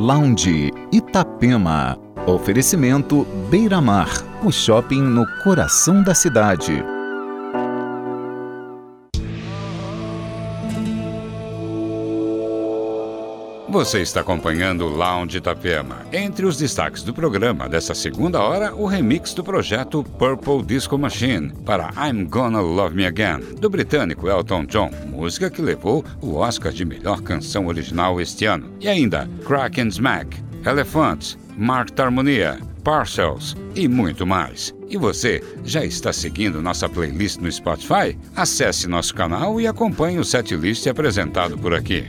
Lounge Itapema. Oferecimento Beira Mar, o shopping no coração da cidade. Você está acompanhando o Lounge Itapema. Entre os destaques do programa dessa segunda hora, o remix do projeto Purple Disco Machine para I'm Gonna Love Me Again, do britânico Elton John, música que levou o Oscar de melhor canção original este ano. E ainda Crack and Smack, Elephants, Mark Harmonia, Parcels e muito mais. E você já está seguindo nossa playlist no Spotify? Acesse nosso canal e acompanhe o setlist apresentado por aqui.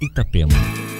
Itapema.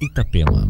Itapema.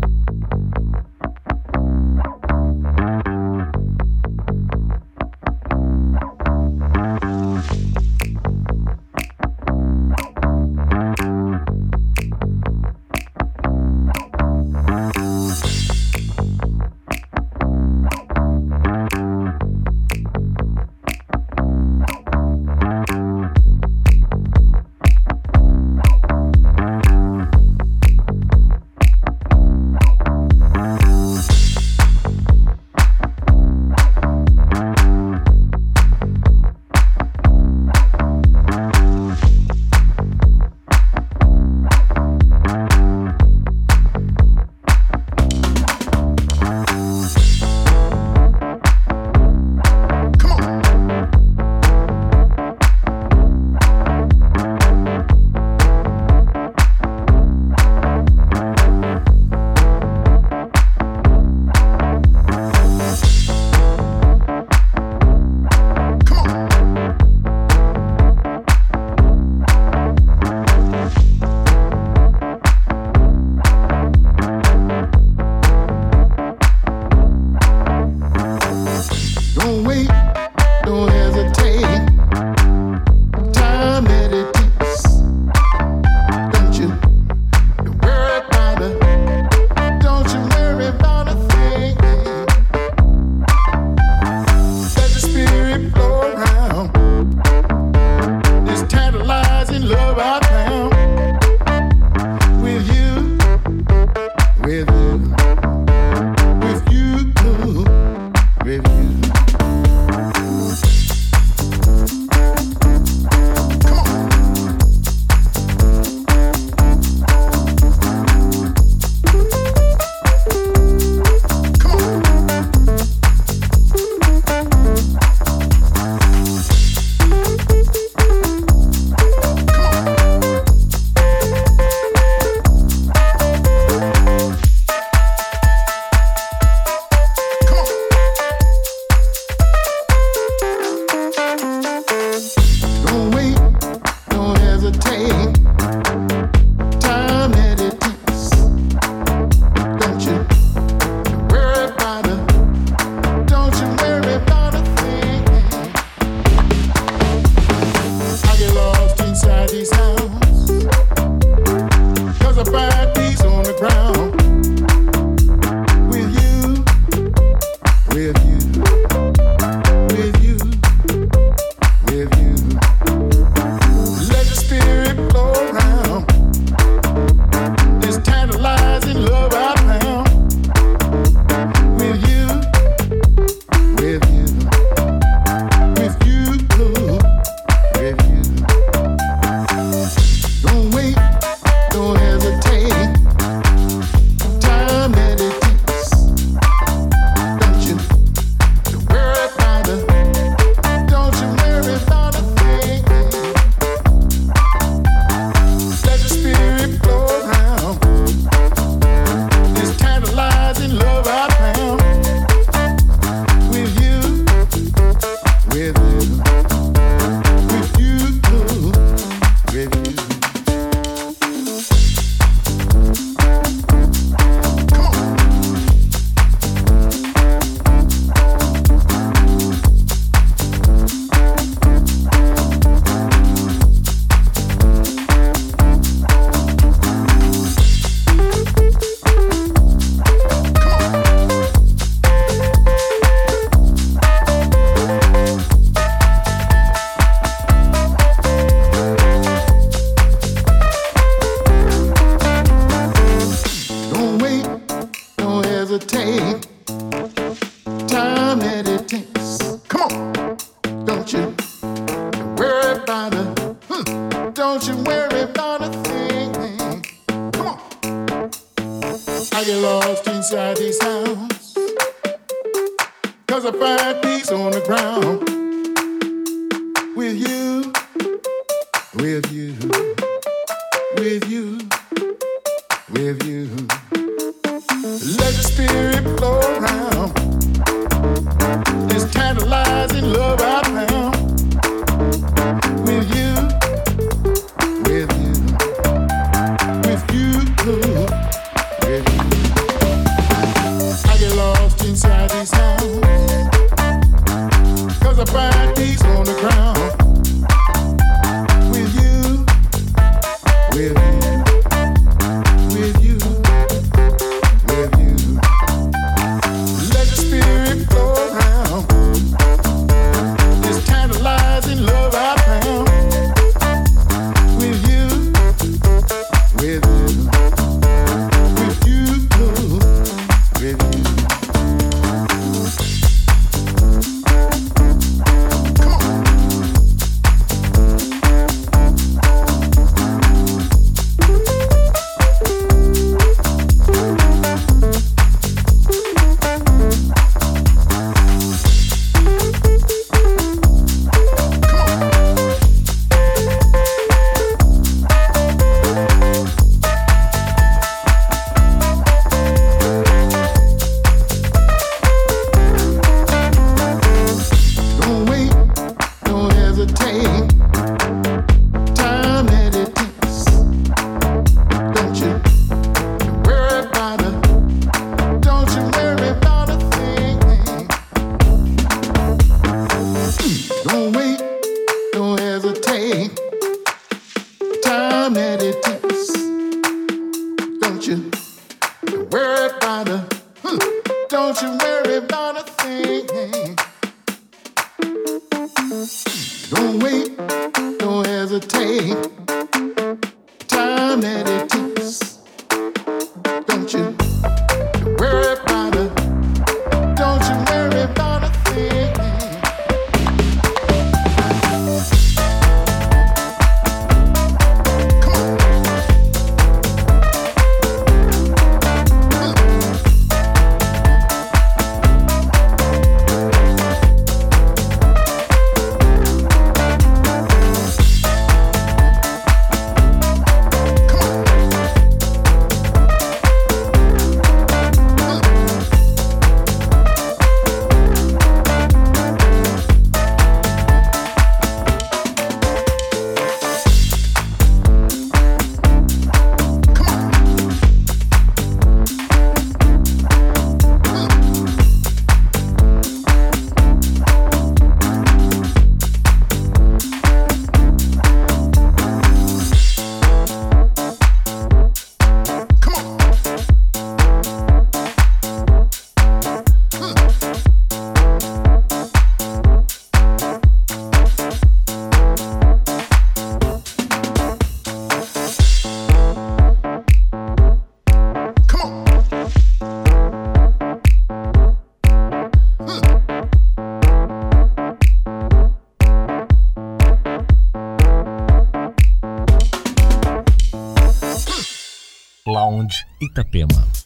Them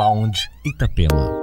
Lounge Itapema.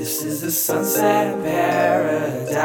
This is the sunset paradise.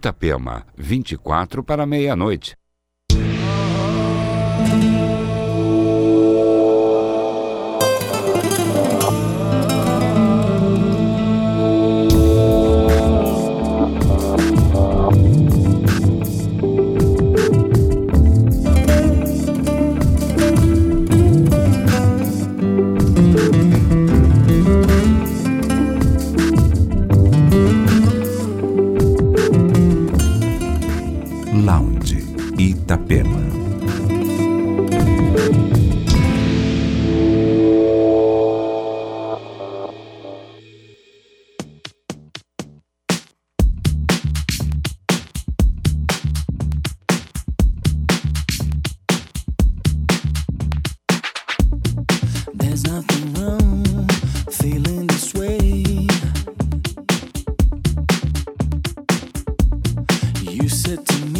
Itapema, 24 para meia-noite. you said to me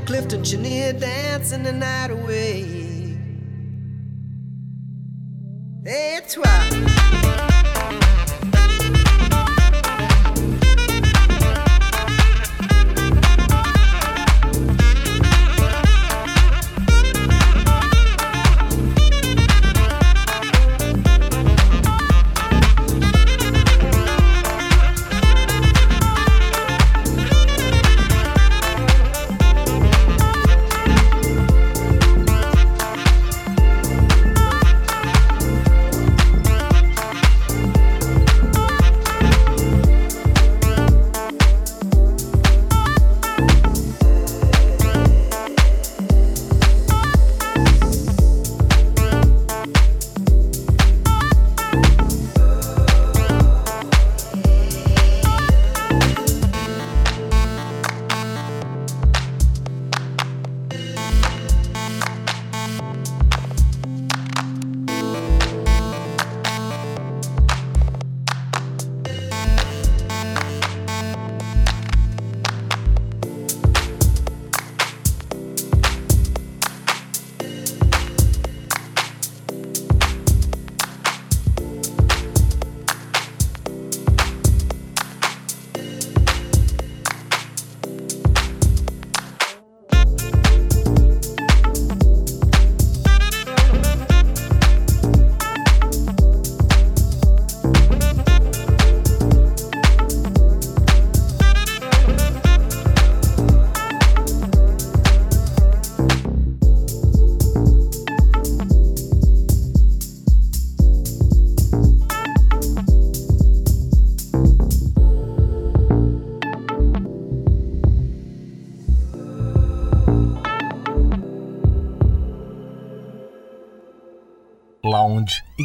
Clifton Chenier dancing the night away.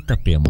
Itapema.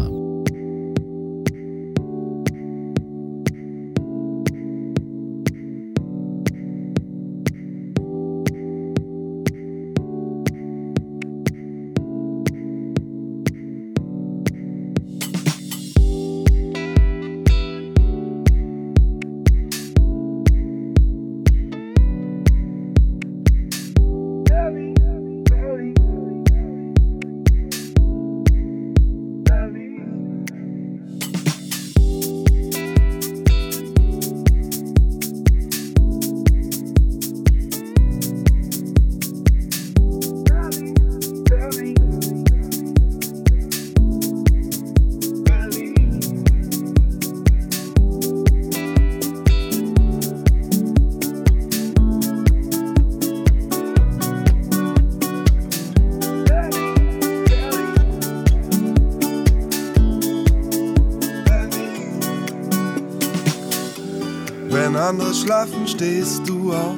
Stehst du auf,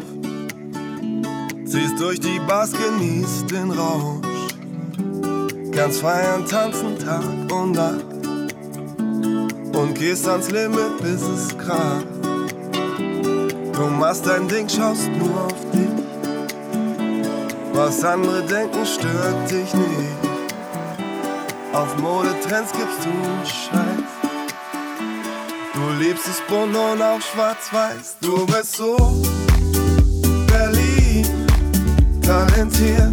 ziehst durch die Bars, genießt den Rausch, kannst feiern, tanzen Tag und Nacht und gehst ans Limit, bis es kracht. Du machst dein Ding, schaust nur auf dich, was andere denken stört dich nicht. Auf Modetrends gibst du Scheiß. Du liebst es bunt und auch schwarz-weiß. Du bist so Berlin, talentiert.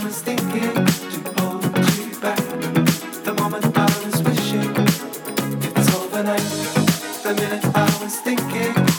thinking.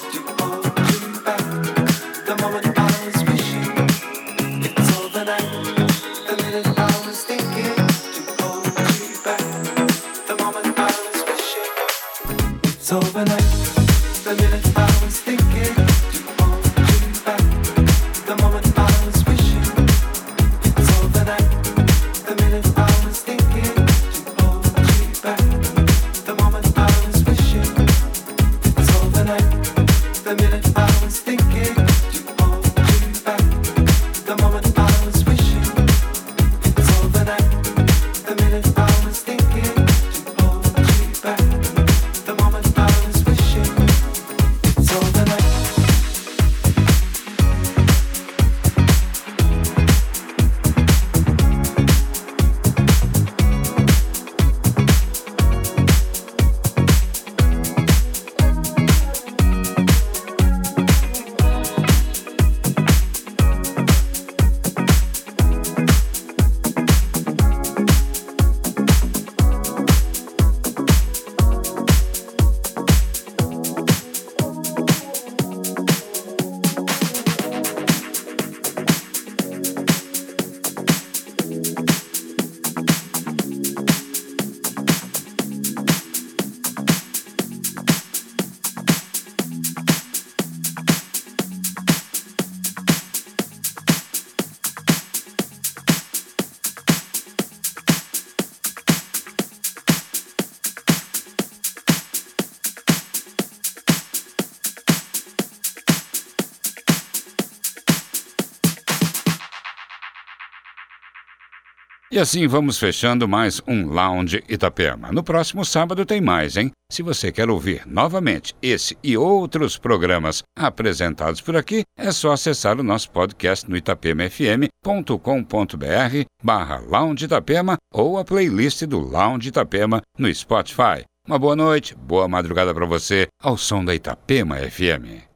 E assim vamos fechando mais um Lounge Itapema. No próximo sábado tem mais, hein? Se você quer ouvir novamente esse e outros programas apresentados por aqui, é só acessar o nosso podcast no itapemafm.com.br barra Lounge Itapema ou a playlist do Lounge Itapema no Spotify. Uma boa noite, boa madrugada para você, ao som da Itapema FM.